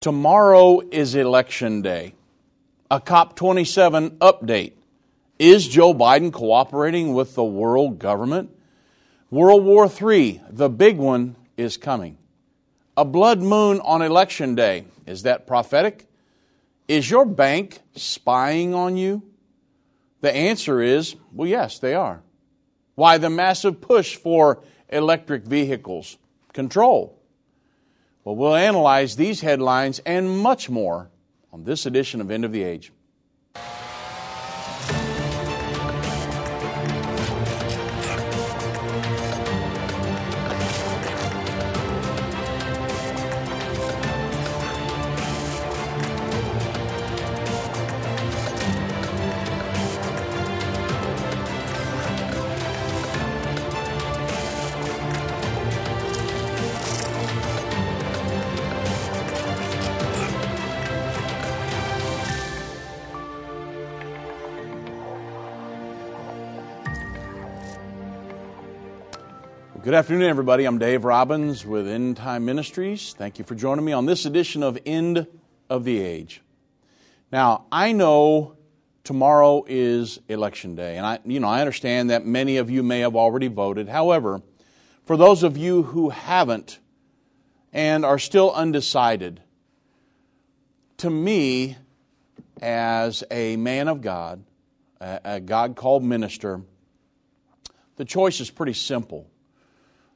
Tomorrow is election day. A COP27 update. Is Joe Biden cooperating with the world government? World War III, the big one, is coming. A blood moon on election day. Is that prophetic? Is your bank spying on you? The answer is well, yes, they are. Why the massive push for electric vehicles? Control. Well, we'll analyze these headlines and much more on this edition of End of the Age. Good afternoon, everybody. I'm Dave Robbins with End Time Ministries. Thank you for joining me on this edition of End of the Age. Now, I know tomorrow is election day, and I, you know, I understand that many of you may have already voted. However, for those of you who haven't and are still undecided, to me, as a man of God, a God called minister, the choice is pretty simple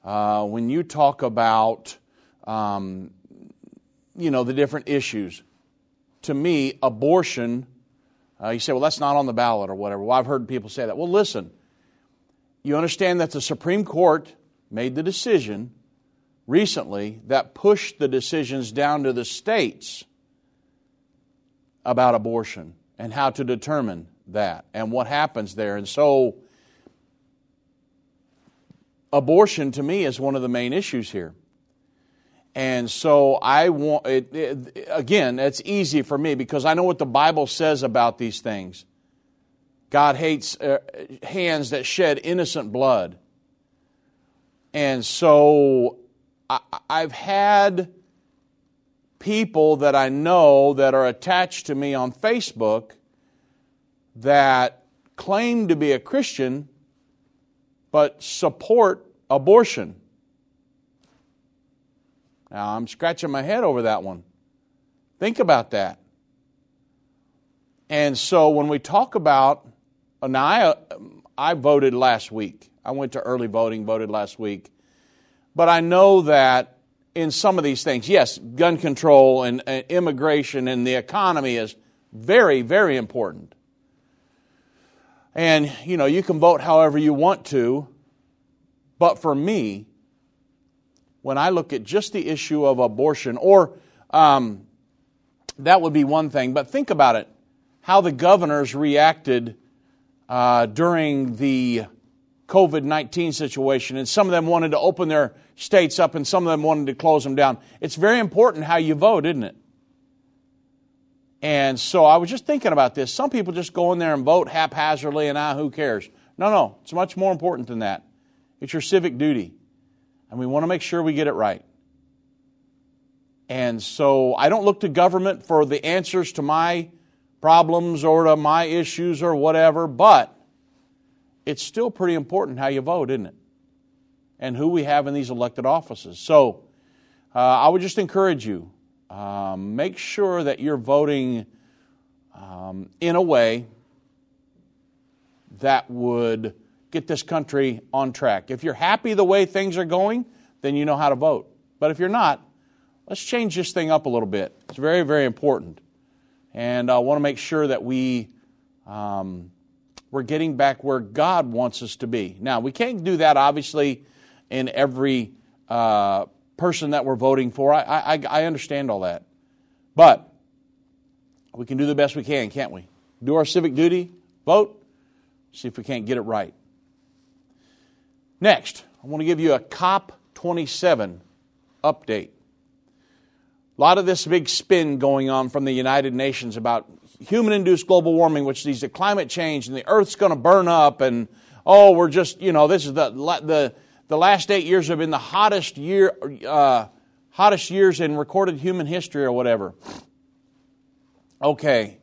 uh, when you talk about, um, you know, the different issues, to me, abortion, uh, you say, well, that's not on the ballot or whatever. Well, I've heard people say that. Well, listen, you understand that the Supreme Court made the decision recently that pushed the decisions down to the states about abortion and how to determine that and what happens there. And so, abortion to me is one of the main issues here. And so I want, it, it, again, it's easy for me because I know what the Bible says about these things. God hates uh, hands that shed innocent blood. And so I, I've had people that I know that are attached to me on Facebook that claim to be a Christian but support abortion. Now, I'm scratching my head over that one. Think about that. And so when we talk about, uh, now I, I voted last week. I went to early voting, voted last week. But I know that in some of these things, yes, gun control and, and immigration and the economy is very, very important. And, you know, you can vote however you want to, but for me, when I look at just the issue of abortion, or um, that would be one thing, but think about it how the governors reacted uh, during the COVID 19 situation, and some of them wanted to open their states up and some of them wanted to close them down. It's very important how you vote, isn't it? And so I was just thinking about this. Some people just go in there and vote haphazardly and ah, who cares? No, no, it's much more important than that. It's your civic duty. And we want to make sure we get it right. And so I don't look to government for the answers to my problems or to my issues or whatever, but it's still pretty important how you vote, isn't it? And who we have in these elected offices. So uh, I would just encourage you um, make sure that you're voting um, in a way that would get this country on track. If you're happy the way things are going, then you know how to vote. But if you're not, let's change this thing up a little bit. It's very, very important. And I want to make sure that we, um, we're getting back where God wants us to be. Now, we can't do that, obviously, in every uh, person that we're voting for. I, I, I understand all that. But we can do the best we can, can't we? Do our civic duty, vote, see if we can't get it right. Next, I want to give you a COP27 update. A lot of this big spin going on from the United Nations about human induced global warming, which leads to climate change and the earth's going to burn up, and oh, we're just, you know, this is the, the, the last eight years have been the hottest year, uh, hottest years in recorded human history or whatever. Okay.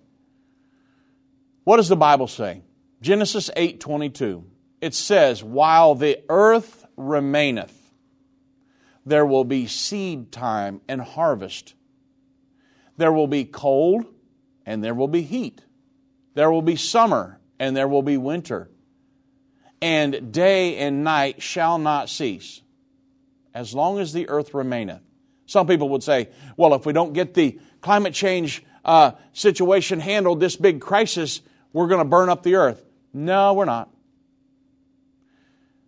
What does the Bible say? Genesis 8:22. It says, "While the earth remaineth, there will be seed time and harvest. There will be cold and there will be heat. There will be summer and there will be winter. And day and night shall not cease, as long as the earth remaineth. Some people would say, well, if we don't get the climate change uh, situation handled, this big crisis, we're going to burn up the earth. No, we're not.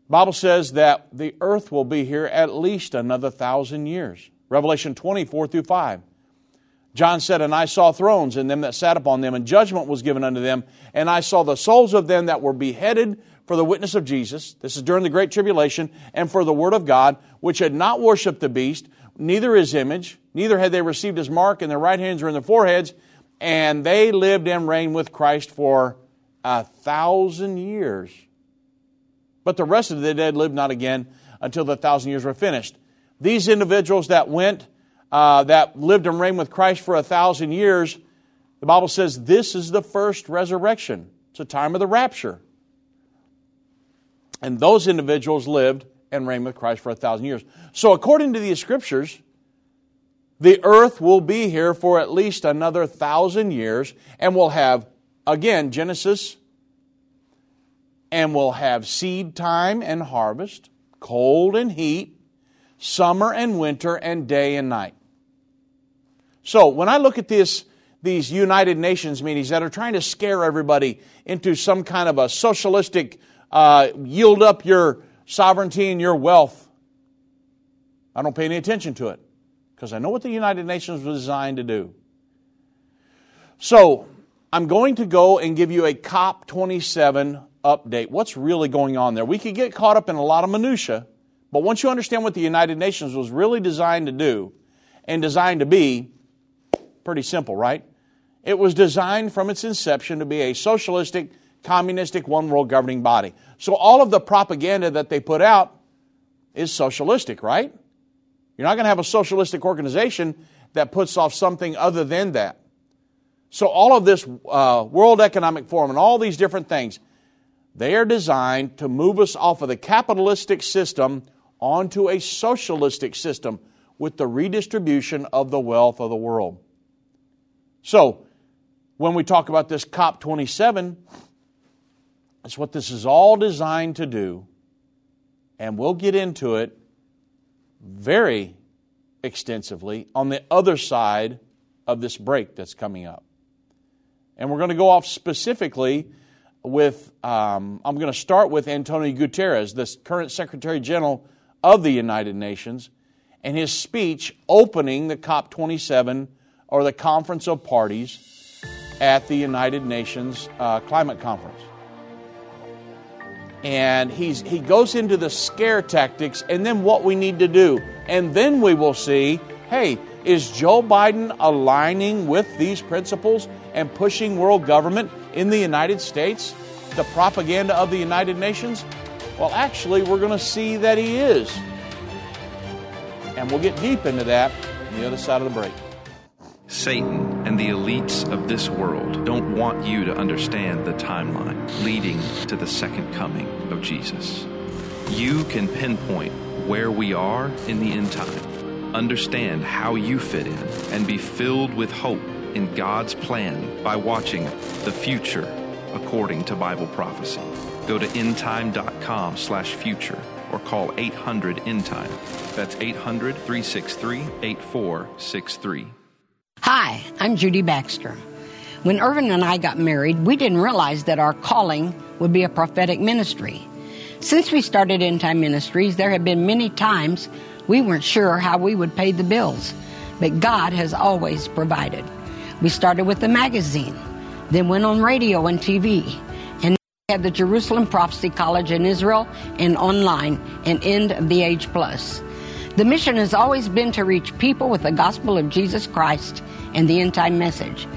Bible says that the earth will be here at least another thousand years. Revelation 24 through 5. John said, And I saw thrones, and them that sat upon them, and judgment was given unto them. And I saw the souls of them that were beheaded for the witness of Jesus. This is during the Great Tribulation, and for the word of God, which had not worshipped the beast, neither his image, neither had they received his mark in their right hands or in their foreheads. And they lived and reigned with Christ for a thousand years. But the rest of the dead lived not again until the thousand years were finished. These individuals that went uh, that lived and reigned with Christ for a thousand years, the Bible says this is the first resurrection. It's a time of the rapture. And those individuals lived and reigned with Christ for a thousand years. So, according to these scriptures, the earth will be here for at least another thousand years, and we'll have, again, Genesis, and we'll have seed time and harvest, cold and heat, summer and winter, and day and night. So when I look at this, these United Nations meetings that are trying to scare everybody into some kind of a socialistic, uh, yield up your sovereignty and your wealth, I don't pay any attention to it because I know what the United Nations was designed to do. So I'm going to go and give you a COP27 update. What's really going on there? We could get caught up in a lot of minutia, but once you understand what the United Nations was really designed to do and designed to be, Pretty simple, right? It was designed from its inception to be a socialistic, communistic, one world governing body. So all of the propaganda that they put out is socialistic, right? You're not going to have a socialistic organization that puts off something other than that. So all of this uh, World Economic Forum and all these different things, they are designed to move us off of the capitalistic system onto a socialistic system with the redistribution of the wealth of the world. So, when we talk about this COP27, that's what this is all designed to do. And we'll get into it very extensively on the other side of this break that's coming up. And we're going to go off specifically with, um, I'm going to start with Antonio Guterres, the current Secretary General of the United Nations, and his speech opening the COP27 or the Conference of Parties at the United Nations uh, Climate Conference. And he's, he goes into the scare tactics and then what we need to do. And then we will see hey, is Joe Biden aligning with these principles and pushing world government in the United States, the propaganda of the United Nations? Well, actually, we're going to see that he is. And we'll get deep into that on the other side of the break. Satan and the elites of this world don't want you to understand the timeline leading to the second coming of Jesus. You can pinpoint where we are in the end time, understand how you fit in, and be filled with hope in God's plan by watching the future according to Bible prophecy. Go to endtime.com slash future or call 800 endtime. That's 800 363 8463. Hi, I'm Judy Baxter. When Irvin and I got married, we didn't realize that our calling would be a prophetic ministry. Since we started End Time Ministries, there have been many times we weren't sure how we would pay the bills, but God has always provided. We started with the magazine, then went on radio and TV, and had the Jerusalem Prophecy College in Israel and online and End of the Age Plus. The mission has always been to reach people with the gospel of Jesus Christ and the end time message.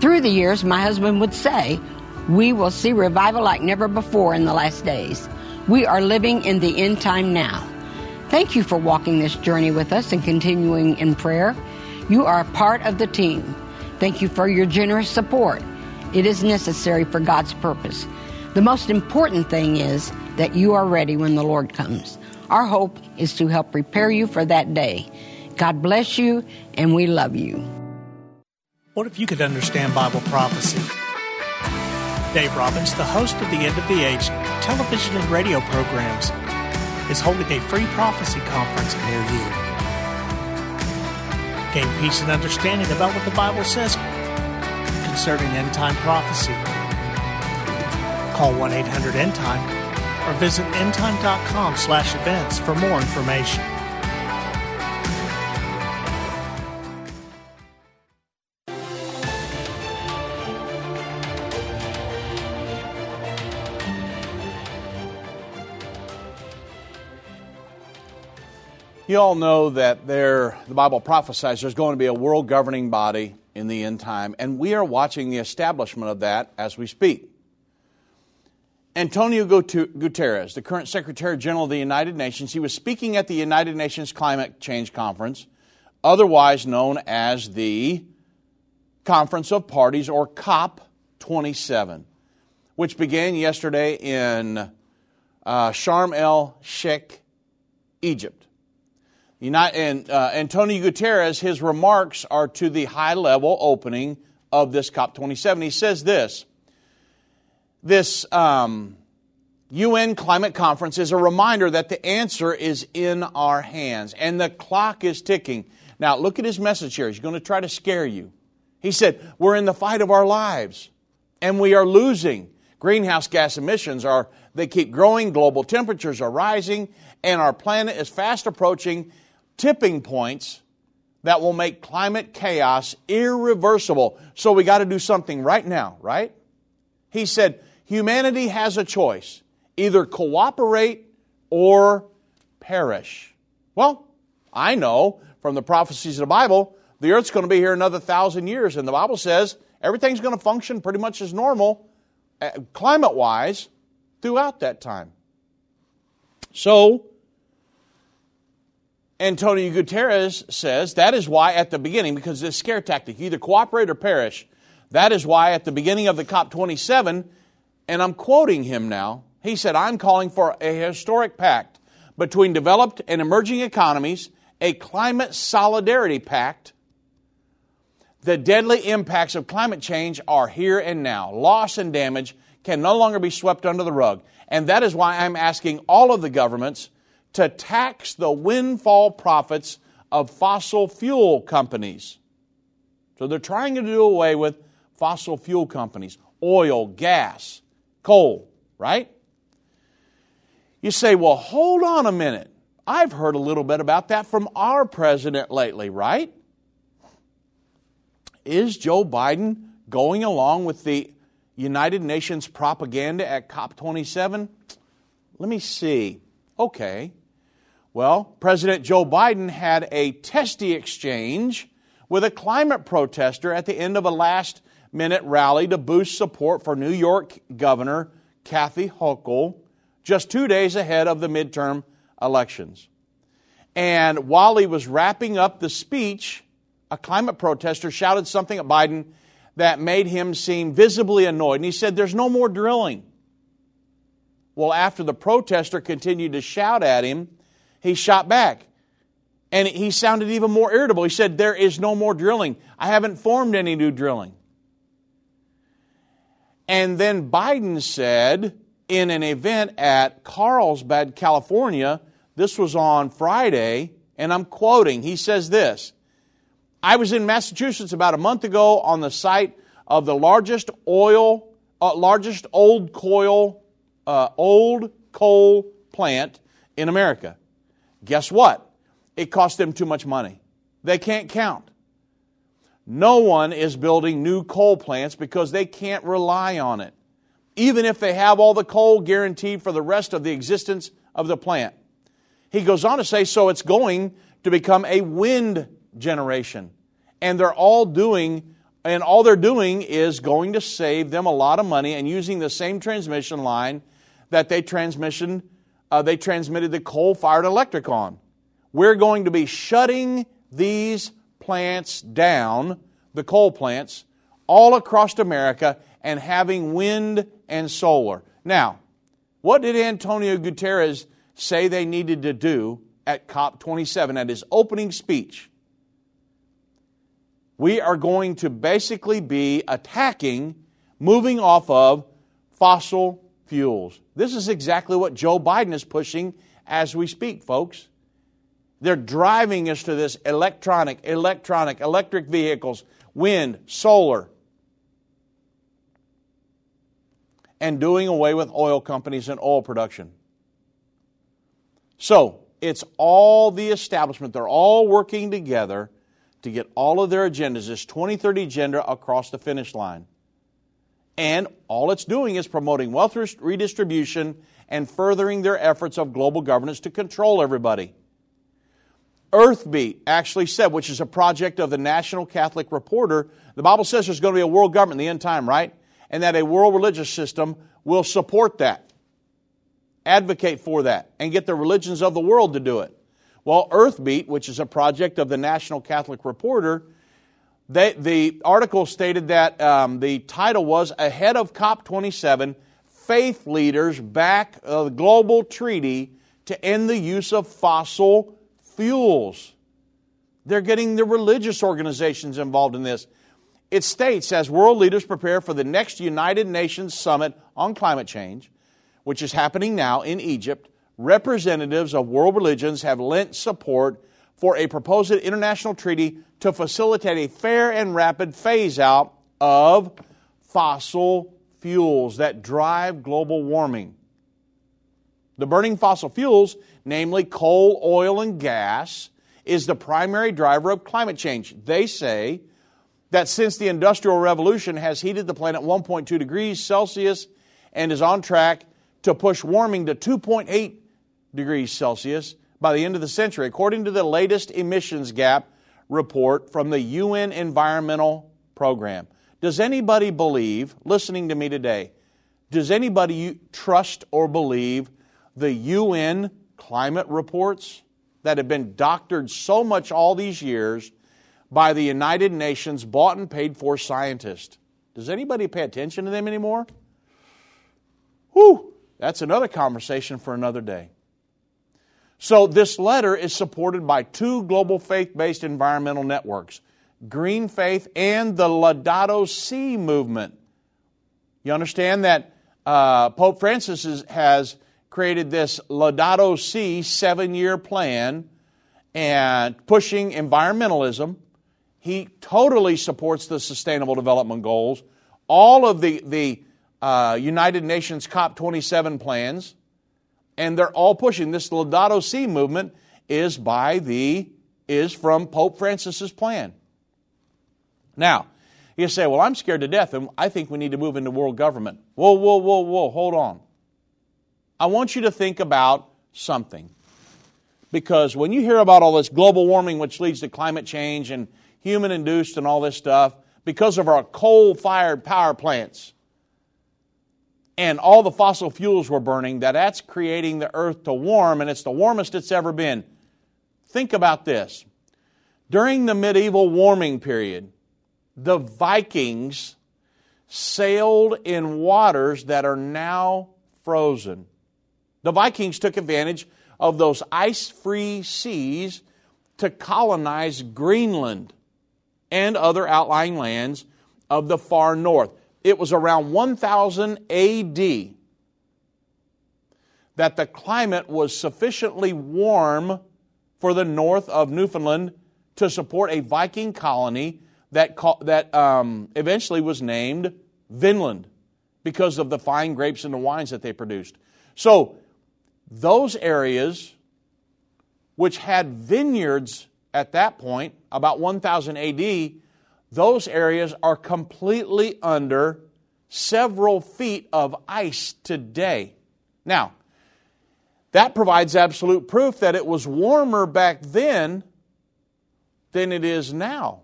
Through the years, my husband would say, We will see revival like never before in the last days. We are living in the end time now. Thank you for walking this journey with us and continuing in prayer. You are part of the team. Thank you for your generous support. It is necessary for God's purpose. The most important thing is that you are ready when the Lord comes. Our hope is to help prepare you for that day. God bless you, and we love you. What if you could understand Bible prophecy? Dave Robbins, the host of the End of the Age television and radio programs, is holding a free prophecy conference near you. Gain peace and understanding about what the Bible says concerning end time prophecy. Call 1 800 End Time or visit endtime.com slash events for more information. You all know that there, the Bible prophesies there's going to be a world governing body in the end time, and we are watching the establishment of that as we speak. Antonio Guterres, the current Secretary General of the United Nations, he was speaking at the United Nations Climate Change Conference, otherwise known as the Conference of Parties or COP 27, which began yesterday in uh, Sharm el Sheikh, Egypt. And uh, Antonio Guterres, his remarks are to the high level opening of this COP27. He says this This um, UN climate conference is a reminder that the answer is in our hands and the clock is ticking. Now, look at his message here. He's going to try to scare you. He said, We're in the fight of our lives and we are losing. Greenhouse gas emissions are, they keep growing, global temperatures are rising, and our planet is fast approaching tipping points that will make climate chaos irreversible. So we got to do something right now, right? He said, humanity has a choice either cooperate or perish. Well, I know from the prophecies of the Bible, the earth's going to be here another thousand years, and the Bible says everything's going to function pretty much as normal, uh, climate wise, throughout that time. So, Antonio Guterres says that is why at the beginning, because this scare tactic, either cooperate or perish, that is why at the beginning of the COP27, and I'm quoting him now, he said, I'm calling for a historic pact between developed and emerging economies, a climate solidarity pact. The deadly impacts of climate change are here and now. Loss and damage can no longer be swept under the rug. And that is why I'm asking all of the governments to tax the windfall profits of fossil fuel companies. So they're trying to do away with fossil fuel companies, oil, gas, coal, right? You say, well, hold on a minute. I've heard a little bit about that from our president lately, right? Is Joe Biden going along with the United Nations propaganda at COP27? Let me see. Okay. Well, President Joe Biden had a testy exchange with a climate protester at the end of a last minute rally to boost support for New York Governor Kathy Hochul just two days ahead of the midterm elections. And while he was wrapping up the speech, a climate protester shouted something at Biden that made him seem visibly annoyed. And he said, There's no more drilling. Well, after the protester continued to shout at him, he shot back. And he sounded even more irritable. He said, There is no more drilling. I haven't formed any new drilling. And then Biden said in an event at Carlsbad, California, this was on Friday, and I'm quoting, he says this I was in Massachusetts about a month ago on the site of the largest oil, uh, largest old coal, uh, old coal plant in America. Guess what? It cost them too much money. They can't count. No one is building new coal plants because they can't rely on it, even if they have all the coal guaranteed for the rest of the existence of the plant. He goes on to say, so it's going to become a wind generation. And they're all doing, and all they're doing is going to save them a lot of money and using the same transmission line that they transmission uh, they transmitted the coal fired electric on. We're going to be shutting these plants down, the coal plants, all across America and having wind and solar. Now, what did Antonio Guterres say they needed to do at COP27 at his opening speech? We are going to basically be attacking, moving off of fossil fuels. This is exactly what Joe Biden is pushing as we speak, folks. They're driving us to this electronic, electronic, electric vehicles, wind, solar, and doing away with oil companies and oil production. So, it's all the establishment. They're all working together to get all of their agendas, this 2030 agenda, across the finish line. And all it's doing is promoting wealth redistribution and furthering their efforts of global governance to control everybody. Earthbeat actually said, which is a project of the National Catholic Reporter, the Bible says there's going to be a world government in the end time, right? And that a world religious system will support that, advocate for that, and get the religions of the world to do it. Well, Earthbeat, which is a project of the National Catholic Reporter, they, the article stated that um, the title was Ahead of COP27 Faith Leaders Back a Global Treaty to End the Use of Fossil fuels. They're getting the religious organizations involved in this. It states as world leaders prepare for the next United Nations summit on climate change, which is happening now in Egypt, representatives of world religions have lent support for a proposed international treaty to facilitate a fair and rapid phase out of fossil fuels that drive global warming. The burning fossil fuels, namely coal, oil, and gas, is the primary driver of climate change. They say that since the Industrial Revolution has heated the planet 1.2 degrees Celsius and is on track to push warming to 2.8 degrees Celsius by the end of the century, according to the latest emissions gap report from the UN Environmental Program. Does anybody believe, listening to me today, does anybody trust or believe the UN climate reports that have been doctored so much all these years by the United Nations bought and paid for scientists. Does anybody pay attention to them anymore? Whew, that's another conversation for another day. So, this letter is supported by two global faith based environmental networks Green Faith and the Laudato Si movement. You understand that uh, Pope Francis is, has created this Laudato Si seven year plan and pushing environmentalism. He totally supports the Sustainable Development Goals, all of the, the uh, United Nations COP27 plans, and they're all pushing this Laudato Si movement is by the is from Pope Francis's plan. Now, you say, well, I'm scared to death, and I think we need to move into world government. Whoa, whoa, whoa, whoa, hold on. I want you to think about something. Because when you hear about all this global warming, which leads to climate change and human induced and all this stuff, because of our coal fired power plants and all the fossil fuels we're burning, that that's creating the earth to warm, and it's the warmest it's ever been. Think about this. During the medieval warming period, the Vikings sailed in waters that are now frozen. The Vikings took advantage of those ice free seas to colonize Greenland and other outlying lands of the far north. It was around 1000 AD that the climate was sufficiently warm for the north of Newfoundland to support a Viking colony that, that um, eventually was named Vinland because of the fine grapes and the wines that they produced. So, those areas which had vineyards at that point, about 1000 AD, those areas are completely under several feet of ice today. Now, that provides absolute proof that it was warmer back then than it is now.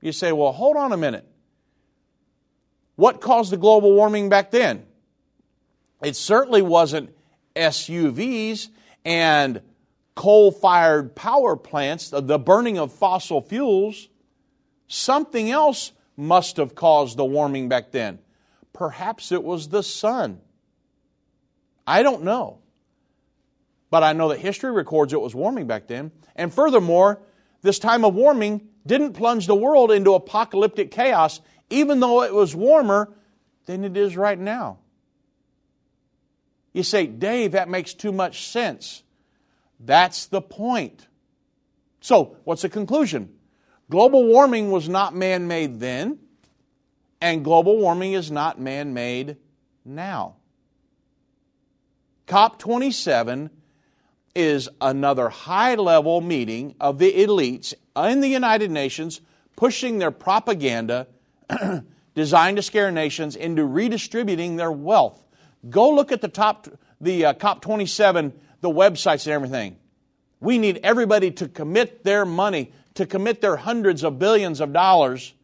You say, well, hold on a minute. What caused the global warming back then? It certainly wasn't SUVs and coal fired power plants, the burning of fossil fuels, something else must have caused the warming back then. Perhaps it was the sun. I don't know. But I know that history records it was warming back then. And furthermore, this time of warming didn't plunge the world into apocalyptic chaos, even though it was warmer than it is right now. You say, Dave, that makes too much sense. That's the point. So, what's the conclusion? Global warming was not man made then, and global warming is not man made now. COP27 is another high level meeting of the elites in the United Nations pushing their propaganda designed to scare nations into redistributing their wealth. Go look at the top the uh, COP27 the websites and everything. We need everybody to commit their money, to commit their hundreds of billions of dollars,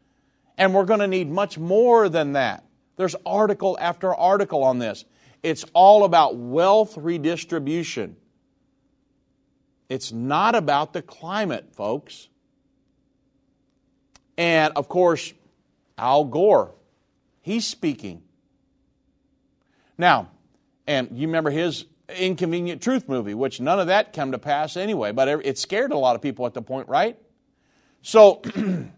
and we're going to need much more than that. There's article after article on this. It's all about wealth redistribution. It's not about the climate, folks. And of course, Al Gore, he's speaking. Now, and you remember his Inconvenient Truth movie, which none of that came to pass anyway, but it scared a lot of people at the point, right? So,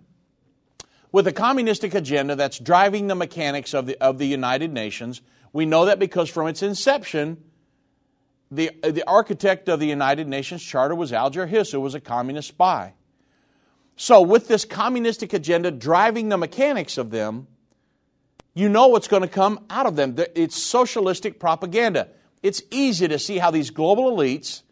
with a communistic agenda that's driving the mechanics of the, of the United Nations, we know that because from its inception, the, the architect of the United Nations Charter was Alger Hiss, who was a communist spy. So, with this communistic agenda driving the mechanics of them, you know what's going to come out of them. It's socialistic propaganda. It's easy to see how these global elites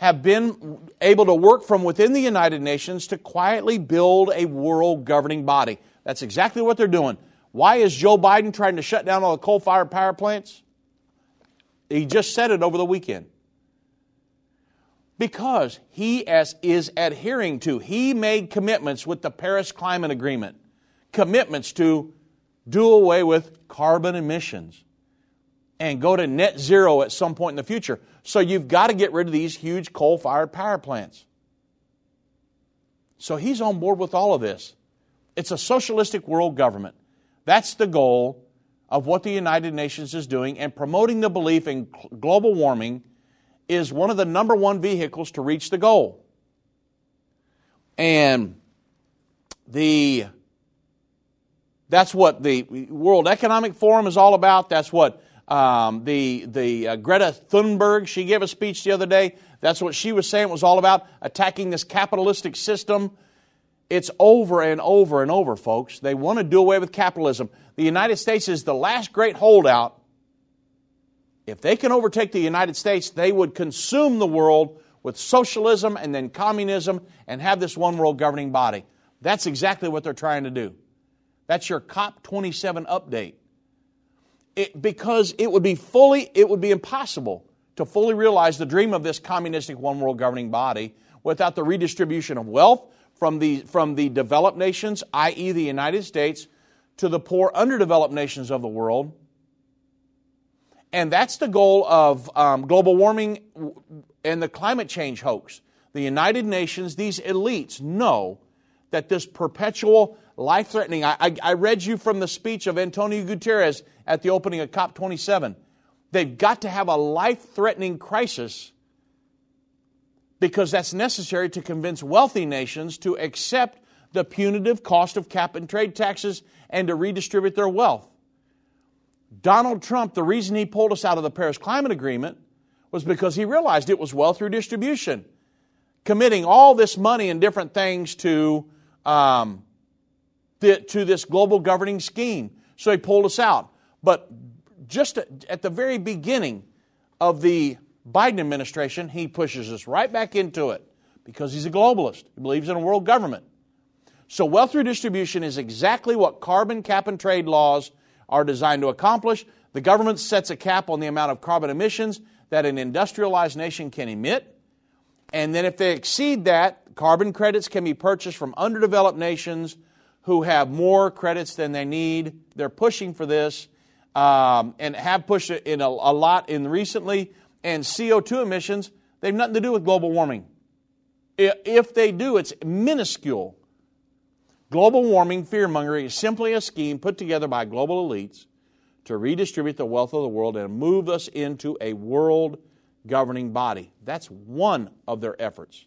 have been able to work from within the United Nations to quietly build a world governing body. That's exactly what they're doing. Why is Joe Biden trying to shut down all the coal fired power plants? He just said it over the weekend. Because he as, is adhering to, he made commitments with the Paris Climate Agreement, commitments to do away with carbon emissions and go to net zero at some point in the future. So you've got to get rid of these huge coal fired power plants. So he's on board with all of this. It's a socialistic world government. That's the goal of what the United Nations is doing, and promoting the belief in global warming is one of the number one vehicles to reach the goal. And the that's what the World Economic Forum is all about. That's what um, the the uh, Greta Thunberg she gave a speech the other day. That's what she was saying it was all about attacking this capitalistic system. It's over and over and over, folks. They want to do away with capitalism. The United States is the last great holdout. If they can overtake the United States, they would consume the world with socialism and then communism and have this one world governing body. That's exactly what they're trying to do. That's your COP27 update. It, because it would be fully, it would be impossible to fully realize the dream of this communistic one world governing body without the redistribution of wealth from the, from the developed nations, i.e., the United States, to the poor, underdeveloped nations of the world. And that's the goal of um, global warming and the climate change hoax. The United Nations, these elites, know that this perpetual life threatening. I, I, I, read you from the speech of Antonio Guterres at the opening of COP27. They've got to have a life threatening crisis because that's necessary to convince wealthy nations to accept the punitive cost of cap and trade taxes and to redistribute their wealth. Donald Trump, the reason he pulled us out of the Paris Climate Agreement was because he realized it was wealth redistribution, committing all this money and different things to um, to this global governing scheme. So he pulled us out. But just at the very beginning of the Biden administration, he pushes us right back into it because he's a globalist. He believes in a world government. So, wealth redistribution is exactly what carbon cap and trade laws are designed to accomplish. The government sets a cap on the amount of carbon emissions that an industrialized nation can emit. And then, if they exceed that, carbon credits can be purchased from underdeveloped nations who have more credits than they need. They're pushing for this um, and have pushed it in a, a, lot in recently. and CO2 emissions, they have nothing to do with global warming. If they do, it's minuscule. Global warming fearmongering is simply a scheme put together by global elites to redistribute the wealth of the world and move us into a world governing body. That's one of their efforts.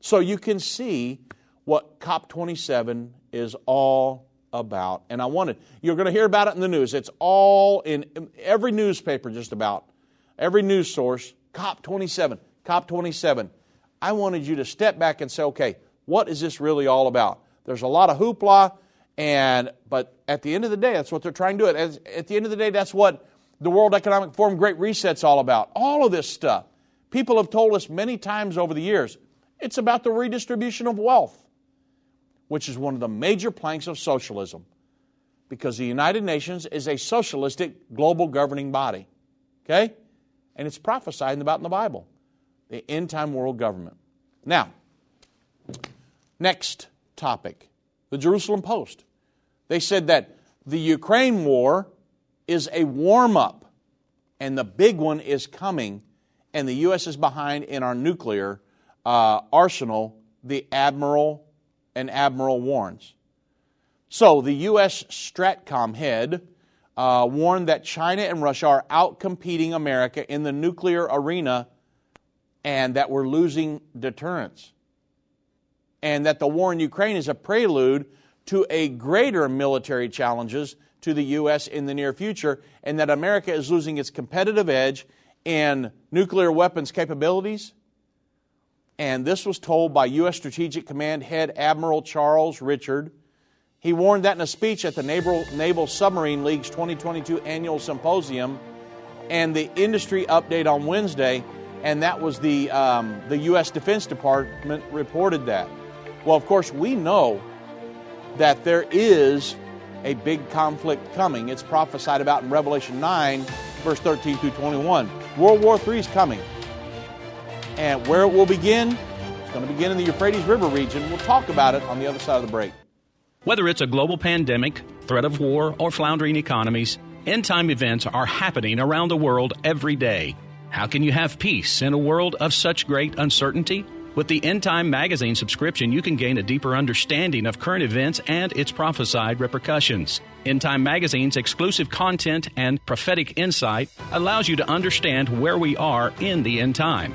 So you can see what COP27 is all about. And I wanted, you're going to hear about it in the news. It's all in every newspaper, just about, every news source. COP27, COP27. I wanted you to step back and say, okay, what is this really all about? There's a lot of hoopla, and but at the end of the day, that's what they're trying to do. At, at the end of the day, that's what the World Economic Forum Great Reset's all about. All of this stuff. People have told us many times over the years, it's about the redistribution of wealth, which is one of the major planks of socialism. Because the United Nations is a socialistic global governing body. Okay? And it's prophesied about in the Bible. The end time world government. Now, next topic the Jerusalem Post. They said that the Ukraine war is a warm up, and the big one is coming, and the U.S. is behind in our nuclear uh, arsenal, the Admiral and Admiral warns. So the U.S. Stratcom head uh, warned that China and Russia are outcompeting America in the nuclear arena and that we're losing deterrence. And that the war in Ukraine is a prelude to a greater military challenges to the U.S. in the near future, and that America is losing its competitive edge in nuclear weapons capabilities. And this was told by U.S. Strategic Command head Admiral Charles Richard. He warned that in a speech at the Naval, Naval Submarine League's 2022 annual symposium and the industry update on Wednesday, and that was the, um, the U.S. Defense Department reported that. Well, of course, we know that there is a big conflict coming. It's prophesied about in Revelation 9, verse 13 through 21. World War III is coming. And where it will begin, it's going to begin in the Euphrates River region. We'll talk about it on the other side of the break. Whether it's a global pandemic, threat of war, or floundering economies, end time events are happening around the world every day. How can you have peace in a world of such great uncertainty? With the End Time Magazine subscription, you can gain a deeper understanding of current events and its prophesied repercussions. End Time Magazine's exclusive content and prophetic insight allows you to understand where we are in the end time.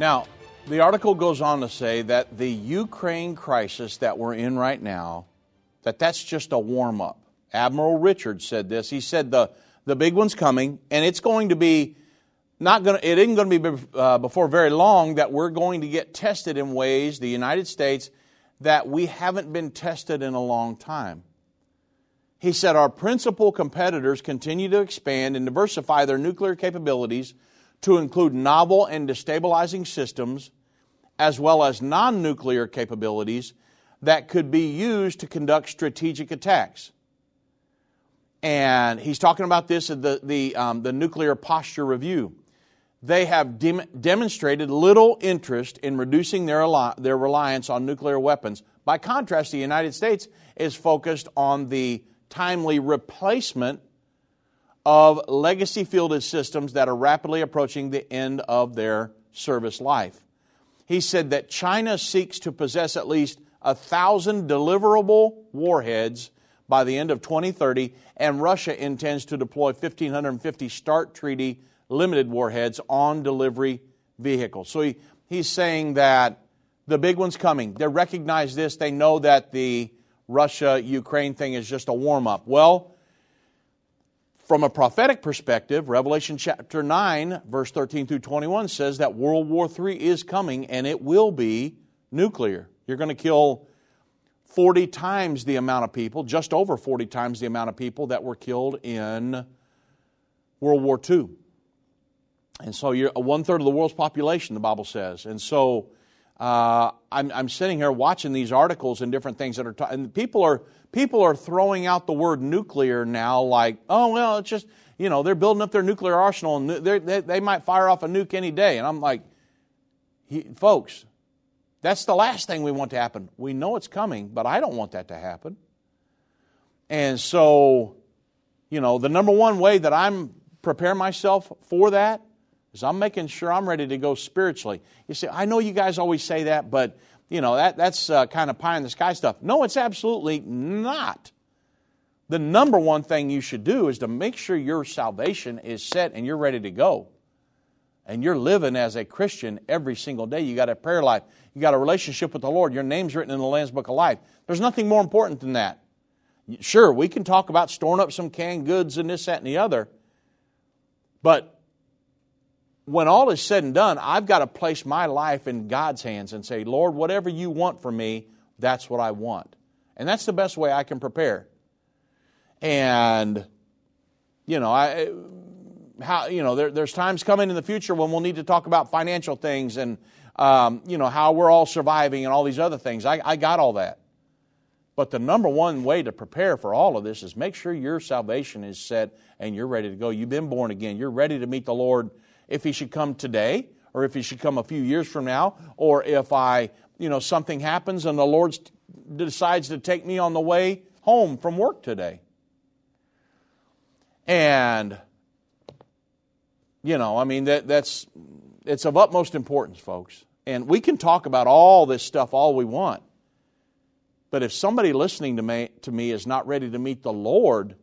Now, the article goes on to say that the Ukraine crisis that we're in right now, that that's just a warm up. Admiral Richards said this. He said the the big one's coming, and it's going to be not going. It isn't going to be uh, before very long that we're going to get tested in ways the United States that we haven't been tested in a long time. He said our principal competitors continue to expand and diversify their nuclear capabilities to include novel and destabilizing systems, as well as non nuclear capabilities that could be used to conduct strategic attacks. And he's talking about this at the, the, um, the Nuclear Posture Review. they have dem- demonstrated little interest in reducing their, al- their reliance on nuclear weapons. By contrast, the United States is focused on the timely replacement of legacy fielded systems that are rapidly approaching the end of their service life. He said that China seeks to possess at least a thousand deliverable warheads by the end of 2030, and Russia intends to deploy 1,550 START treaty limited warheads on delivery vehicles. So he, he's saying that the big one's coming. They recognize this. They know that the Russia Ukraine thing is just a warm up. Well, from a prophetic perspective, Revelation chapter 9, verse 13 through 21 says that World War III is coming and it will be nuclear. You're going to kill 40 times the amount of people, just over 40 times the amount of people that were killed in World War II. And so you're one third of the world's population, the Bible says. And so uh, I'm, I'm, sitting here watching these articles and different things that are, ta- and people are people are throwing out the word nuclear now, like, oh well, it's just you know they're building up their nuclear arsenal and they, they might fire off a nuke any day. And I'm like, folks, that's the last thing we want to happen. We know it's coming, but I don't want that to happen. And so, you know, the number one way that I'm prepare myself for that is I'm making sure I'm ready to go spiritually. You say, I know you guys always say that, but you know that that's uh, kind of pie in the sky stuff. No, it's absolutely not. The number one thing you should do is to make sure your salvation is set and you're ready to go. And you're living as a Christian every single day. You got a prayer life. You got a relationship with the Lord. Your name's written in the Lamb's Book of Life. There's nothing more important than that. Sure, we can talk about storing up some canned goods and this, that, and the other. But when all is said and done, I've got to place my life in God's hands and say, Lord, whatever you want for me, that's what I want. And that's the best way I can prepare. And, you know, I, how, you know, there, there's times coming in the future when we'll need to talk about financial things and, um, you know, how we're all surviving and all these other things. I, I got all that. But the number one way to prepare for all of this is make sure your salvation is set and you're ready to go. You've been born again. You're ready to meet the Lord if he should come today or if he should come a few years from now or if I, you know, something happens and the Lord decides to take me on the way home from work today. And you know, I mean that that's it's of utmost importance, folks. And we can talk about all this stuff all we want. But if somebody listening to me, to me is not ready to meet the Lord,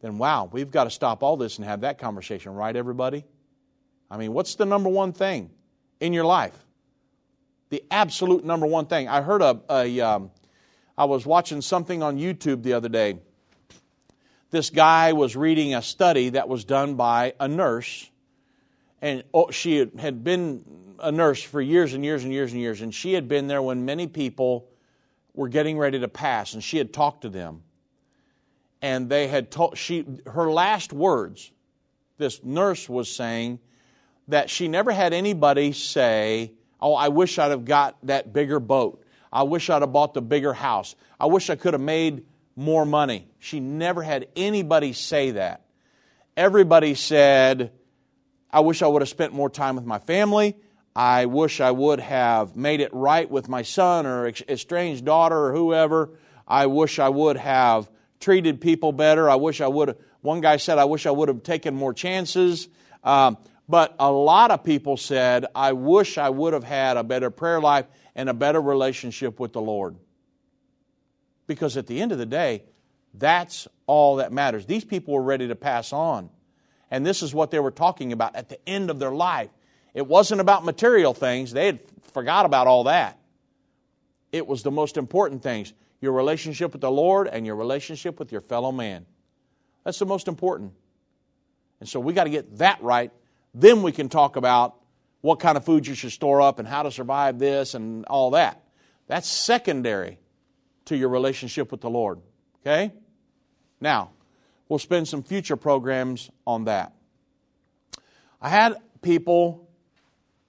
then wow, we've got to stop all this and have that conversation, right, everybody? I mean, what's the number one thing in your life? The absolute number one thing. I heard a, a um, I was watching something on YouTube the other day. This guy was reading a study that was done by a nurse, and oh, she had been a nurse for years and years and years and years, and she had been there when many people were getting ready to pass, and she had talked to them. And they had told, she, her last words, this nurse was saying, that she never had anybody say, Oh, I wish I'd have got that bigger boat. I wish I'd have bought the bigger house. I wish I could have made more money. She never had anybody say that. Everybody said, I wish I would have spent more time with my family. I wish I would have made it right with my son or estranged daughter or whoever. I wish I would have treated people better. I wish I would have. One guy said, I wish I would have taken more chances. Um, but a lot of people said, I wish I would have had a better prayer life and a better relationship with the Lord. Because at the end of the day, that's all that matters. These people were ready to pass on. And this is what they were talking about at the end of their life. It wasn't about material things, they had forgot about all that. It was the most important things your relationship with the Lord and your relationship with your fellow man. That's the most important. And so we got to get that right then we can talk about what kind of food you should store up and how to survive this and all that. That's secondary to your relationship with the Lord. Okay? Now, we'll spend some future programs on that. I had people,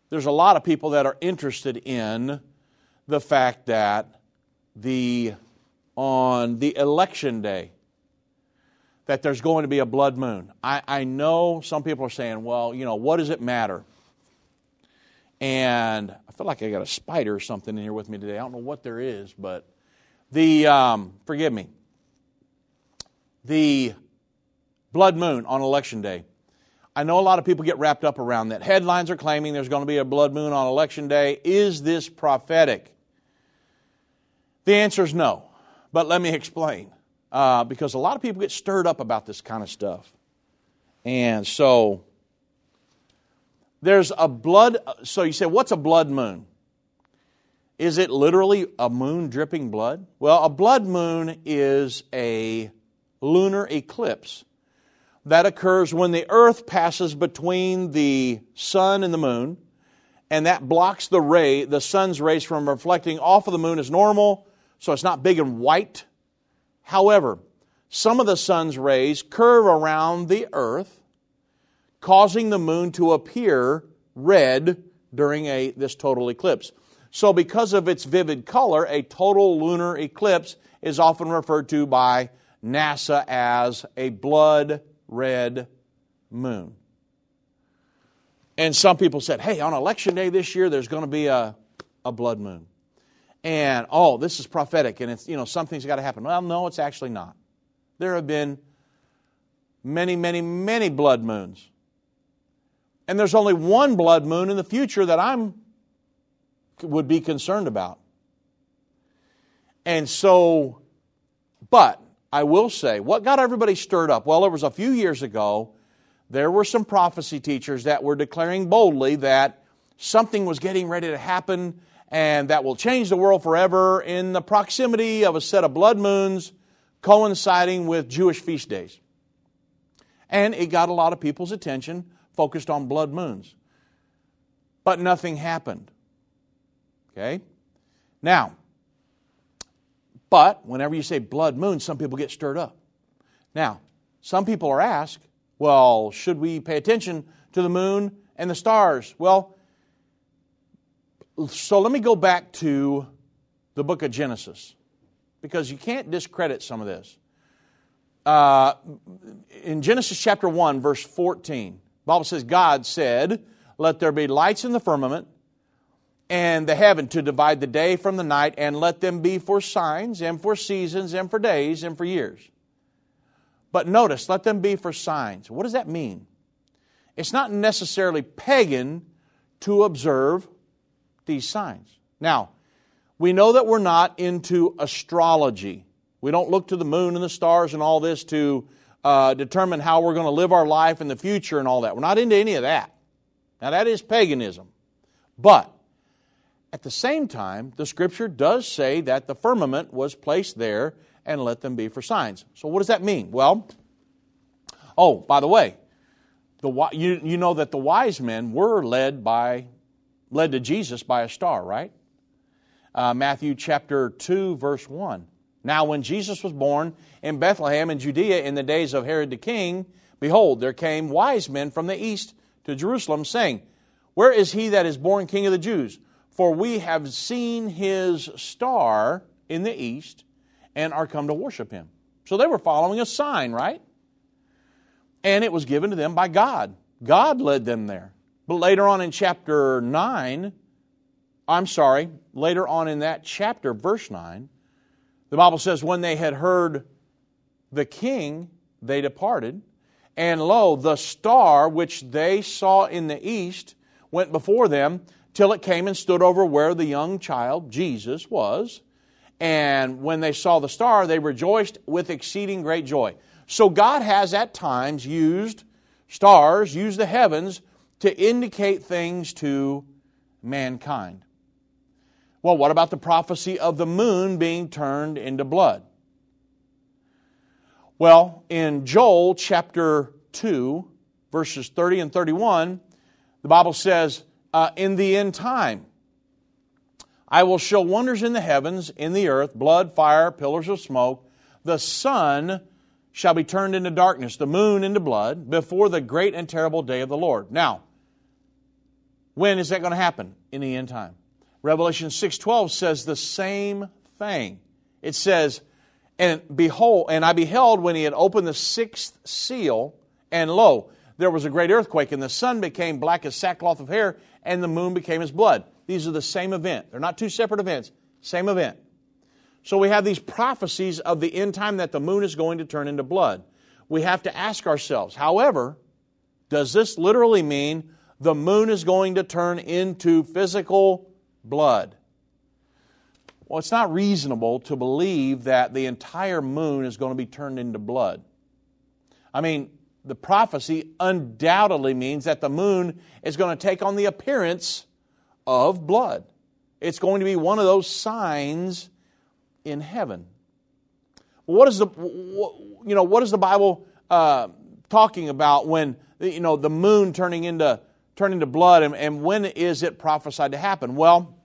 there's a lot of people that are interested in the fact that the on the election day that there's going to be a blood moon. I, I know some people are saying, well, you know, what does it matter? And I feel like I got a spider or something in here with me today. I don't know what there is, but the, um, forgive me, the blood moon on election day. I know a lot of people get wrapped up around that. Headlines are claiming there's going to be a blood moon on election day. Is this prophetic? The answer is no. But let me explain. Uh, because a lot of people get stirred up about this kind of stuff. And so there's a blood. So you say, what's a blood moon? Is it literally a moon dripping blood? Well, a blood moon is a lunar eclipse that occurs when the earth passes between the sun and the moon and that blocks the ray the sun's rays from reflecting off of the moon as normal so it's not big and white however some of the sun's rays curve around the earth causing the moon to appear red during a this total eclipse so because of its vivid color a total lunar eclipse is often referred to by nasa as a blood red moon. And some people said, hey, on election day this year, there's going to be a, a blood moon. And, oh, this is prophetic and it's, you know, something's got to happen. Well, no, it's actually not. There have been many, many, many blood moons. And there's only one blood moon in the future that I'm would be concerned about. And so, but I will say, what got everybody stirred up? Well, it was a few years ago, there were some prophecy teachers that were declaring boldly that something was getting ready to happen and that will change the world forever in the proximity of a set of blood moons coinciding with Jewish feast days. And it got a lot of people's attention focused on blood moons. But nothing happened. Okay? Now, but whenever you say blood moon, some people get stirred up. Now, some people are asked, well, should we pay attention to the moon and the stars? Well, so let me go back to the book of Genesis because you can't discredit some of this. Uh, in Genesis chapter 1, verse 14, Bible says, God said, Let there be lights in the firmament and the heaven to divide the day from the night, and let them be for signs, and for seasons, and for days, and for years. But notice, let them be for signs. What does that mean? It's not necessarily pagan to observe these signs. Now, we know that we're not into astrology. We don't look to the moon and the stars and all this to uh, determine how we're going to live our life in the future and all that. We're not into any of that. Now, that is paganism. But at the same time, the scripture does say that the firmament was placed there and let them be for signs. So, what does that mean? Well, oh, by the way, the, you, you know that the wise men were led by led to Jesus by a star, right? Uh, Matthew chapter 2, verse 1. Now, when Jesus was born in Bethlehem in Judea in the days of Herod the king, behold, there came wise men from the east to Jerusalem, saying, Where is he that is born king of the Jews? For we have seen his star in the east and are come to worship him. So they were following a sign, right? And it was given to them by God. God led them there. But later on in chapter 9, I'm sorry, later on in that chapter, verse 9, the Bible says, When they had heard the king, they departed. And lo, the star which they saw in the east went before them till it came and stood over where the young child, Jesus, was. And when they saw the star, they rejoiced with exceeding great joy. So God has at times used stars, used the heavens to indicate things to mankind. Well, what about the prophecy of the moon being turned into blood? Well, in Joel chapter 2, verses 30 and 31, the Bible says, uh, in the end time. I will show wonders in the heavens, in the earth, blood, fire, pillars of smoke. The sun shall be turned into darkness, the moon into blood, before the great and terrible day of the Lord. Now, when is that going to happen? In the end time. Revelation 6:12 says the same thing. It says, And behold, and I beheld when he had opened the sixth seal, and lo, there was a great earthquake, and the sun became black as sackcloth of hair, and the moon became as blood. These are the same event. They're not two separate events, same event. So we have these prophecies of the end time that the moon is going to turn into blood. We have to ask ourselves, however, does this literally mean the moon is going to turn into physical blood? Well, it's not reasonable to believe that the entire moon is going to be turned into blood. I mean, the prophecy undoubtedly means that the moon is going to take on the appearance of blood. It's going to be one of those signs in heaven. What is the you know what is the Bible uh, talking about when you know the moon turning into turning into blood and, and when is it prophesied to happen? Well,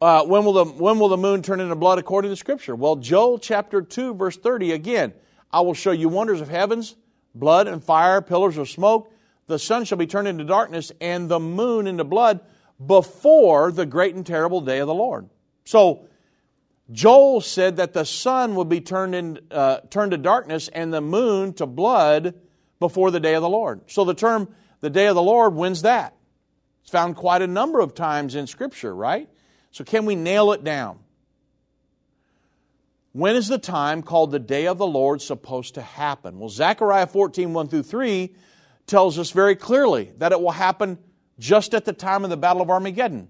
uh, when will the when will the moon turn into blood according to Scripture? Well, Joel chapter two verse thirty again. I will show you wonders of heavens, blood and fire, pillars of smoke. The sun shall be turned into darkness and the moon into blood before the great and terrible day of the Lord. So Joel said that the sun would be turned, in, uh, turned to darkness and the moon to blood before the day of the Lord. So the term the day of the Lord, when's that? It's found quite a number of times in Scripture, right? So can we nail it down? When is the time called the day of the Lord supposed to happen? Well, Zechariah 14, 1 through 3 tells us very clearly that it will happen just at the time of the Battle of Armageddon.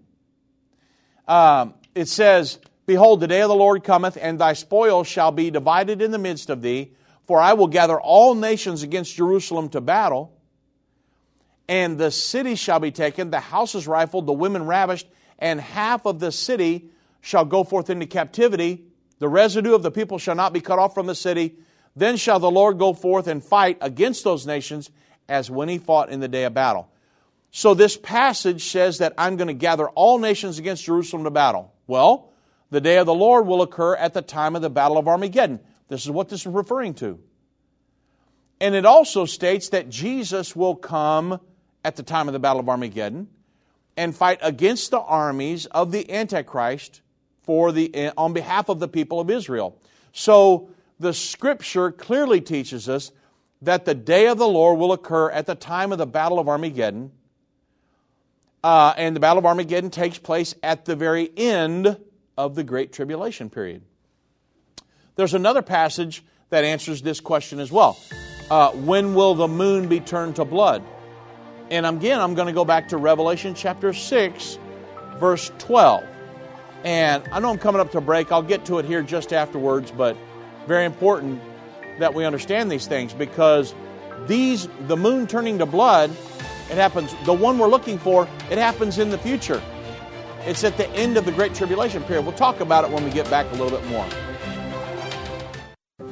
Um, it says, Behold, the day of the Lord cometh, and thy spoil shall be divided in the midst of thee. For I will gather all nations against Jerusalem to battle, and the city shall be taken, the houses rifled, the women ravished, and half of the city shall go forth into captivity. The residue of the people shall not be cut off from the city. Then shall the Lord go forth and fight against those nations as when he fought in the day of battle. So this passage says that I'm going to gather all nations against Jerusalem to battle. Well, the day of the Lord will occur at the time of the Battle of Armageddon. This is what this is referring to. And it also states that Jesus will come at the time of the Battle of Armageddon and fight against the armies of the Antichrist for the, on behalf of the people of Israel. So the scripture clearly teaches us that the day of the Lord will occur at the time of the Battle of Armageddon. Uh, and the Battle of Armageddon takes place at the very end of the Great Tribulation period. There's another passage that answers this question as well. Uh, when will the moon be turned to blood? And again, I'm going to go back to Revelation chapter 6, verse 12. And I know I'm coming up to break. I'll get to it here just afterwards, but very important that we understand these things because these, the moon turning to blood, it happens, the one we're looking for, it happens in the future. It's at the end of the Great Tribulation period. We'll talk about it when we get back a little bit more.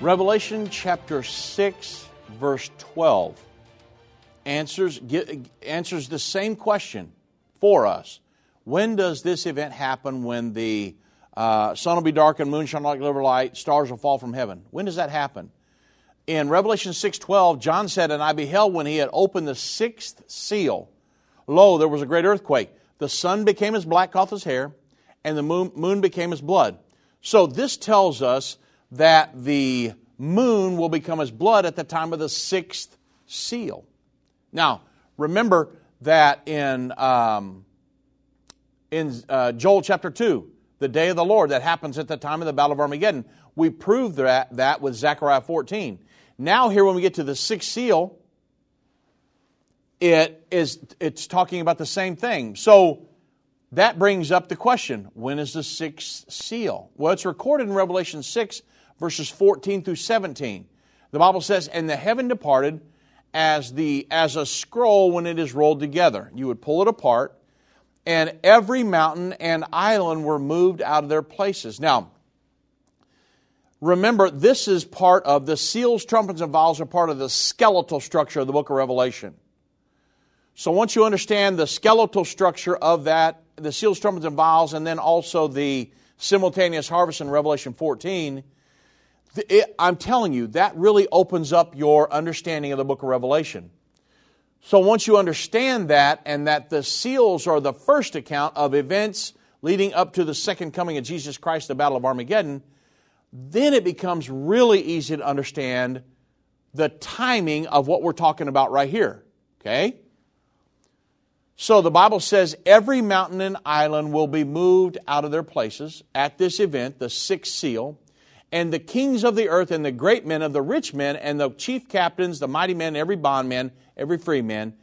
Revelation chapter 6 verse 12 answers, answers the same question for us. When does this event happen when the uh, sun will be dark and moon shall not deliver light, stars will fall from heaven? When does that happen? In Revelation 6:12, John said, "And I beheld when he had opened the sixth seal, lo, there was a great earthquake. The sun became as black cloth as hair, and the moon, moon became as blood." So this tells us that the moon will become as blood at the time of the sixth seal. Now, Remember that in, um, in uh, Joel chapter 2, the day of the Lord that happens at the time of the Battle of Armageddon, we proved that, that with Zechariah 14. Now, here when we get to the sixth seal, it is it's talking about the same thing. So that brings up the question when is the sixth seal? Well, it's recorded in Revelation 6, verses 14 through 17. The Bible says, And the heaven departed as, the, as a scroll when it is rolled together. You would pull it apart, and every mountain and island were moved out of their places. Now, remember, this is part of the seals, trumpets, and vials are part of the skeletal structure of the book of Revelation. So once you understand the skeletal structure of that, the seals, trumpets, and vials, and then also the simultaneous harvest in Revelation 14, it, I'm telling you, that really opens up your understanding of the book of Revelation. So once you understand that, and that the seals are the first account of events leading up to the second coming of Jesus Christ, the Battle of Armageddon, then it becomes really easy to understand the timing of what we're talking about right here. Okay? So the Bible says every mountain and island will be moved out of their places at this event, the sixth seal. And the kings of the earth and the great men of the rich men and the chief captains, the mighty men, every bondman, every free man,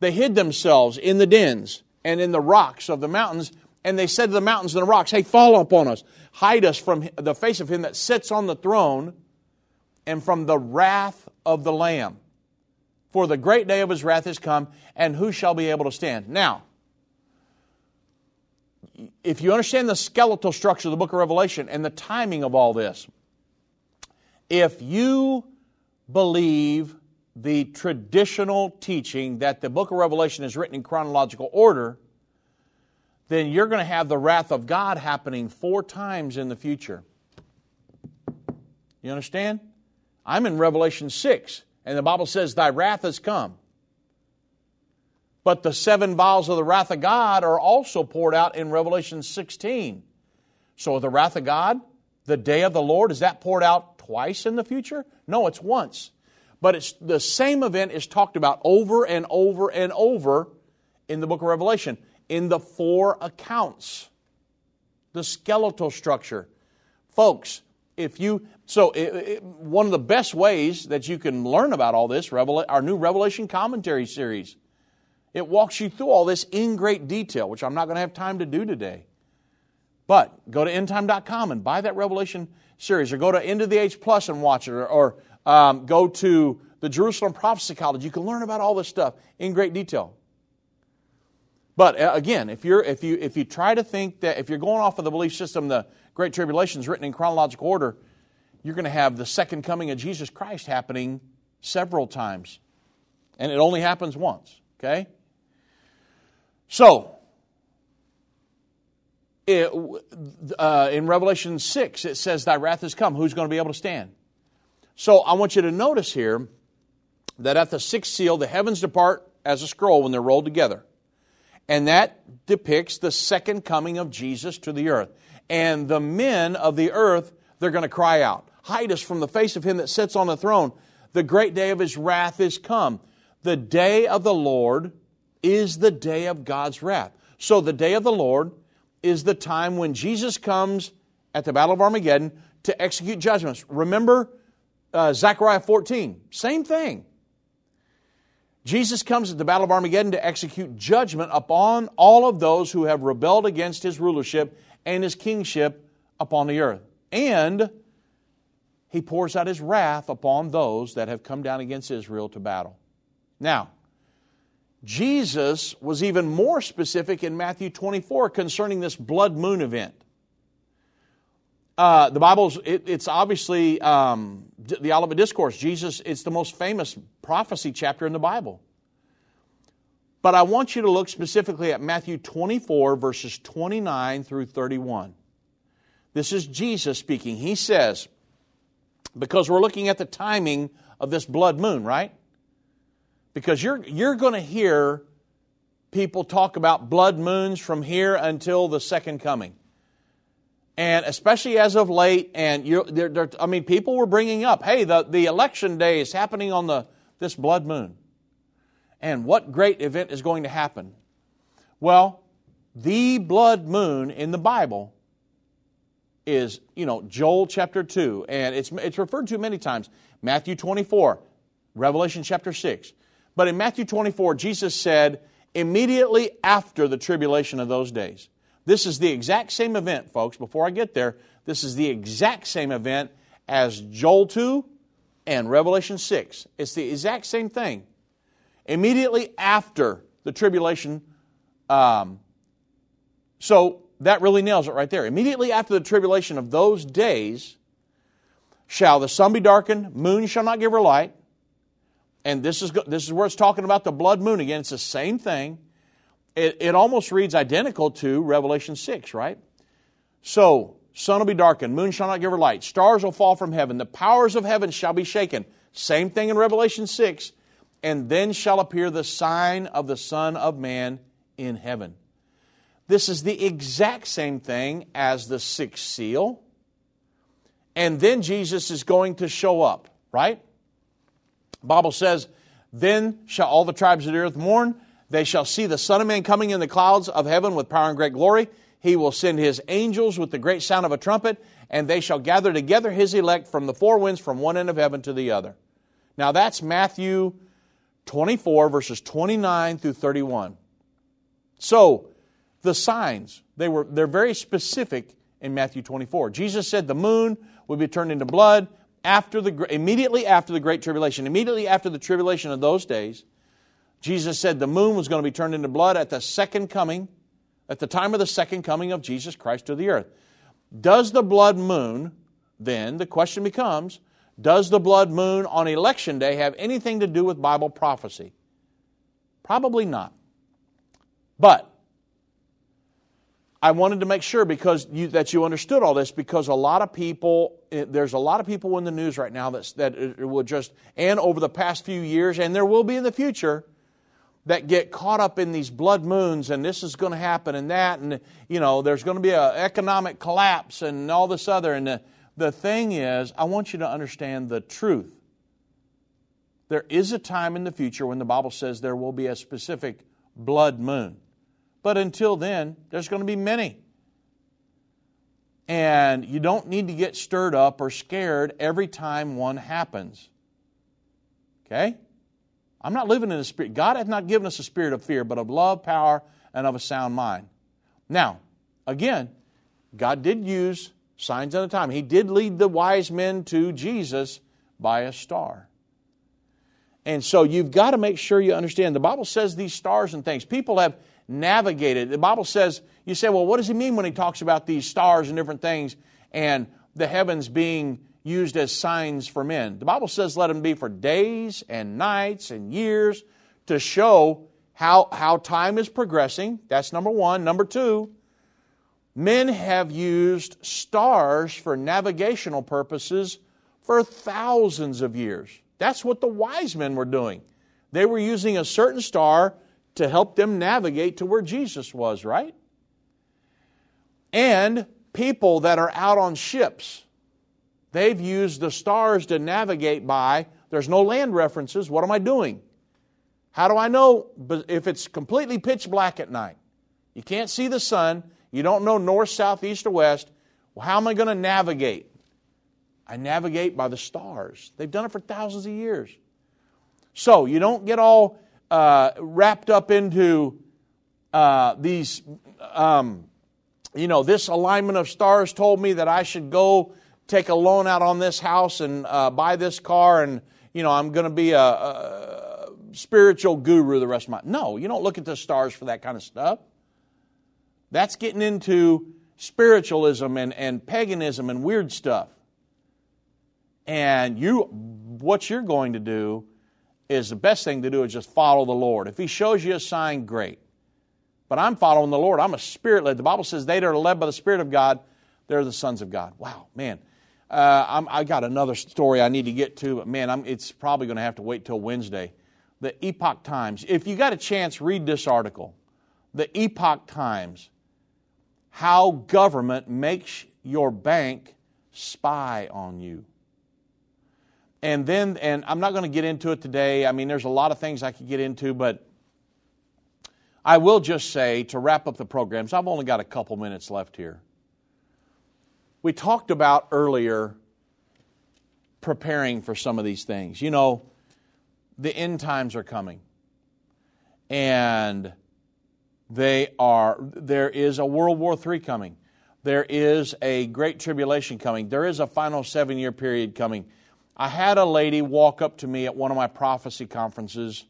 they hid themselves in the dens and in the rocks of the mountains. And they said to the mountains and the rocks, Hey, fall upon us. Hide us from the face of him that sits on the throne and from the wrath of the Lamb. For the great day of his wrath is come, and who shall be able to stand? Now, if you understand the skeletal structure of the book of Revelation and the timing of all this, if you believe the traditional teaching that the book of Revelation is written in chronological order, then you're going to have the wrath of God happening four times in the future. You understand? I'm in Revelation 6. And the Bible says, Thy wrath has come. But the seven vials of the wrath of God are also poured out in Revelation 16. So the wrath of God, the day of the Lord, is that poured out twice in the future? No, it's once. But it's the same event is talked about over and over and over in the book of Revelation in the four accounts. The skeletal structure. Folks, if you so it, it, one of the best ways that you can learn about all this Revela- our new revelation commentary series it walks you through all this in great detail which i'm not going to have time to do today but go to endtime.com and buy that revelation series or go to end of the age plus and watch it or, or um, go to the jerusalem prophecy college you can learn about all this stuff in great detail but uh, again if you're if you if you try to think that if you're going off of the belief system the Great Tribulation is written in chronological order, you're going to have the second coming of Jesus Christ happening several times. And it only happens once, okay? So, it, uh, in Revelation 6, it says, Thy wrath has come. Who's going to be able to stand? So, I want you to notice here that at the sixth seal, the heavens depart as a scroll when they're rolled together. And that depicts the second coming of Jesus to the earth and the men of the earth, they're going to cry out, Hide us from the face of him that sits on the throne. The great day of his wrath is come. The day of the Lord is the day of God's wrath. So the day of the Lord is the time when Jesus comes at the Battle of Armageddon to execute judgments. Remember uh, Zechariah 14, same thing. Jesus comes at the Battle of Armageddon to execute judgment upon all of those who have rebelled against his rulership and his kingship upon the earth. And he pours out his wrath upon those that have come down against Israel to battle. Now, Jesus was even more specific in Matthew 24 concerning this blood moon event. Uh, the Bible's, it, it's obviously um, the Olivet Discourse. Jesus, it's the most famous prophecy chapter in the Bible. But I want you to look specifically at Matthew 24, verses 29 through 31. This is Jesus speaking. He says, because we're looking at the timing of this blood moon, right? Because you're, you're going to hear people talk about blood moons from here until the second coming. And especially as of late, and you they're, they're, I mean, people were bringing up, hey, the, the election day is happening on the, this blood moon. And what great event is going to happen? Well, the blood moon in the Bible is, you know, Joel chapter 2, and it's, it's referred to many times. Matthew 24, Revelation chapter 6. But in Matthew 24, Jesus said, immediately after the tribulation of those days. This is the exact same event, folks. Before I get there, this is the exact same event as Joel 2 and Revelation 6. It's the exact same thing. Immediately after the tribulation, um, so that really nails it right there. Immediately after the tribulation of those days, shall the sun be darkened, moon shall not give her light. And this is, this is where it's talking about the blood moon again. It's the same thing. It, it almost reads identical to Revelation 6, right? So, sun will be darkened, moon shall not give her light, stars will fall from heaven, the powers of heaven shall be shaken. Same thing in Revelation 6. And then shall appear the sign of the Son of Man in heaven. This is the exact same thing as the sixth seal. And then Jesus is going to show up, right? Bible says, Then shall all the tribes of the earth mourn. They shall see the Son of Man coming in the clouds of heaven with power and great glory. He will send his angels with the great sound of a trumpet, and they shall gather together his elect from the four winds from one end of heaven to the other. Now that's Matthew 24, verses 29 through 31. So, the signs, they were, they're very specific in Matthew 24. Jesus said the moon would be turned into blood after the, immediately after the Great Tribulation. Immediately after the tribulation of those days, Jesus said the moon was going to be turned into blood at the second coming at the time of the second coming of Jesus Christ to the earth. Does the blood moon, then, the question becomes, does the blood moon on election day have anything to do with Bible prophecy? Probably not. But I wanted to make sure because you, that you understood all this because a lot of people, eh, there's a lot of people in the news right now that, that will just, and over the past few years, and there will be in the future, that get caught up in these blood moons and this is going to happen and that and you know there's going to be an economic collapse and all this other. And the, the thing is i want you to understand the truth. There is a time in the future when the bible says there will be a specific blood moon but until then there's going to be many and you don't need to get stirred up or scared every time one happens okay I'm not living in a spirit. God hath not given us a spirit of fear, but of love, power, and of a sound mind. Now, again, God did use signs at a time. He did lead the wise men to Jesus by a star. And so you've got to make sure you understand. The Bible says these stars and things. People have navigated. The Bible says, you say, well, what does he mean when he talks about these stars and different things and the heavens being used as signs for men. The Bible says, let them be for days and nights and years to show how, how time is progressing. That's number one. Number two, men have used stars for navigational purposes for thousands of years. That's what the wise men were doing. They were using a certain star to help them navigate to where Jesus was, right? And people that are out on ships They've used the stars to navigate by. There's no land references. What am I doing? How do I know if it's completely pitch black at night? You can't see the sun. You don't know north, south, east, or west. Well, how am I going to navigate? I navigate by the stars. They've done it for thousands of years. So you don't get all uh, wrapped up into uh, these, um, you know, this alignment of stars told me that I should go take a loan out on this house and uh, buy this car and, you know, I'm going to be a, a spiritual guru the rest of my No, you don't look at the stars for that kind of stuff. That's getting into spiritualism and, and paganism and weird stuff. And you, what you're going to do is the best thing to do is just follow the Lord. If He shows you a sign, great. But I'm following the Lord. I'm a spirit led. The Bible says they that are led by the Spirit of God, they're the sons of God. Wow, man. Uh, i got another story I need to get to, but man, I'm, it's probably going to have to wait till Wednesday. The Epoch Times. If you got a chance, read this article. The Epoch Times. How government makes your bank spy on you. And then, and I'm not going to get into it today. I mean, there's a lot of things I could get into, but I will just say to wrap up the programs, I've only got a couple minutes left here. We talked about earlier preparing for some of these things. You know, the end times are coming. And they are there is a World War III coming. There is a great tribulation coming. There is a final 7-year period coming. I had a lady walk up to me at one of my prophecy conferences.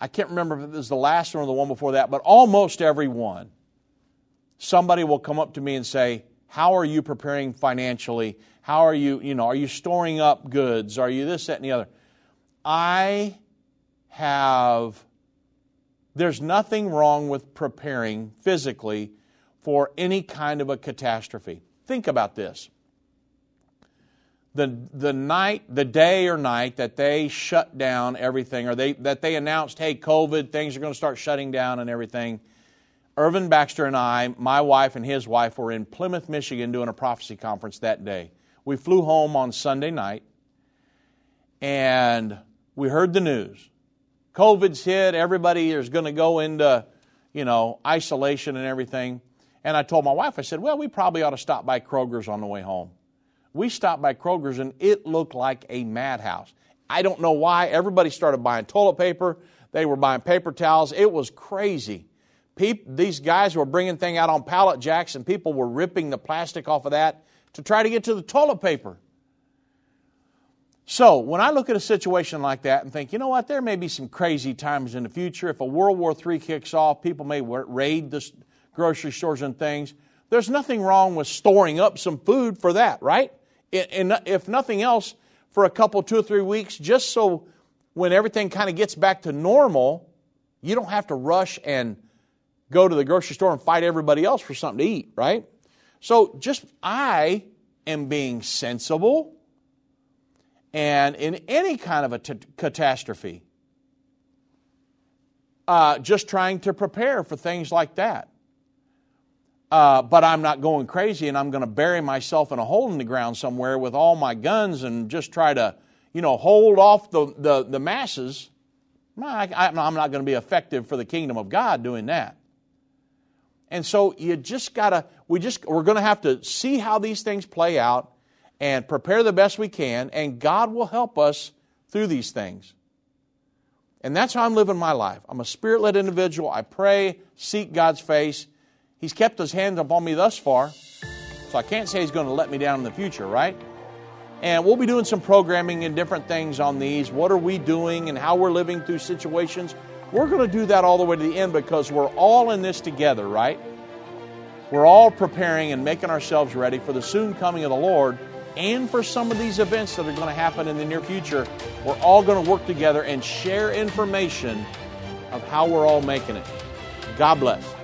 I can't remember if it was the last one or the one before that, but almost every one. Somebody will come up to me and say, "How are you preparing financially? How are you, you know, are you storing up goods? Are you this, that, and the other? I have, there's nothing wrong with preparing physically for any kind of a catastrophe. Think about this. The, the night, the day or night that they shut down everything, or they, that they announced, hey, COVID, things are going to start shutting down and everything, Irvin Baxter and I, my wife and his wife, were in Plymouth, Michigan doing a prophecy conference that day. We flew home on Sunday night and we heard the news. COVID's hit, everybody is going to go into, you know, isolation and everything. And I told my wife, I said, well, we probably ought to stop by Kroger's on the way home. We stopped by Kroger's and it looked like a madhouse. I don't know why. Everybody started buying toilet paper. They were buying paper towels. It was crazy. These guys were bringing things out on pallet jacks and people were ripping the plastic off of that to try to get to the toilet paper. So, when I look at a situation like that and think, you know what, there may be some crazy times in the future. If a World War III kicks off, people may raid the grocery stores and things. There's nothing wrong with storing up some food for that, right? And if nothing else, for a couple, two or three weeks, just so when everything kind of gets back to normal, you don't have to rush and go to the grocery store and fight everybody else for something to eat, right? So just I am being sensible. And in any kind of a t- catastrophe, uh, just trying to prepare for things like that. Uh, but I'm not going crazy and I'm going to bury myself in a hole in the ground somewhere with all my guns and just try to, you know, hold off the, the, the masses. I, I'm not going to be effective for the kingdom of God doing that. And so you just got to, we just, we're going to have to see how these things play out and prepare the best we can, and God will help us through these things. And that's how I'm living my life. I'm a spirit led individual. I pray, seek God's face. He's kept his hands upon me thus far, so I can't say he's going to let me down in the future, right? And we'll be doing some programming and different things on these. What are we doing and how we're living through situations? We're going to do that all the way to the end because we're all in this together, right? We're all preparing and making ourselves ready for the soon coming of the Lord and for some of these events that are going to happen in the near future. We're all going to work together and share information of how we're all making it. God bless.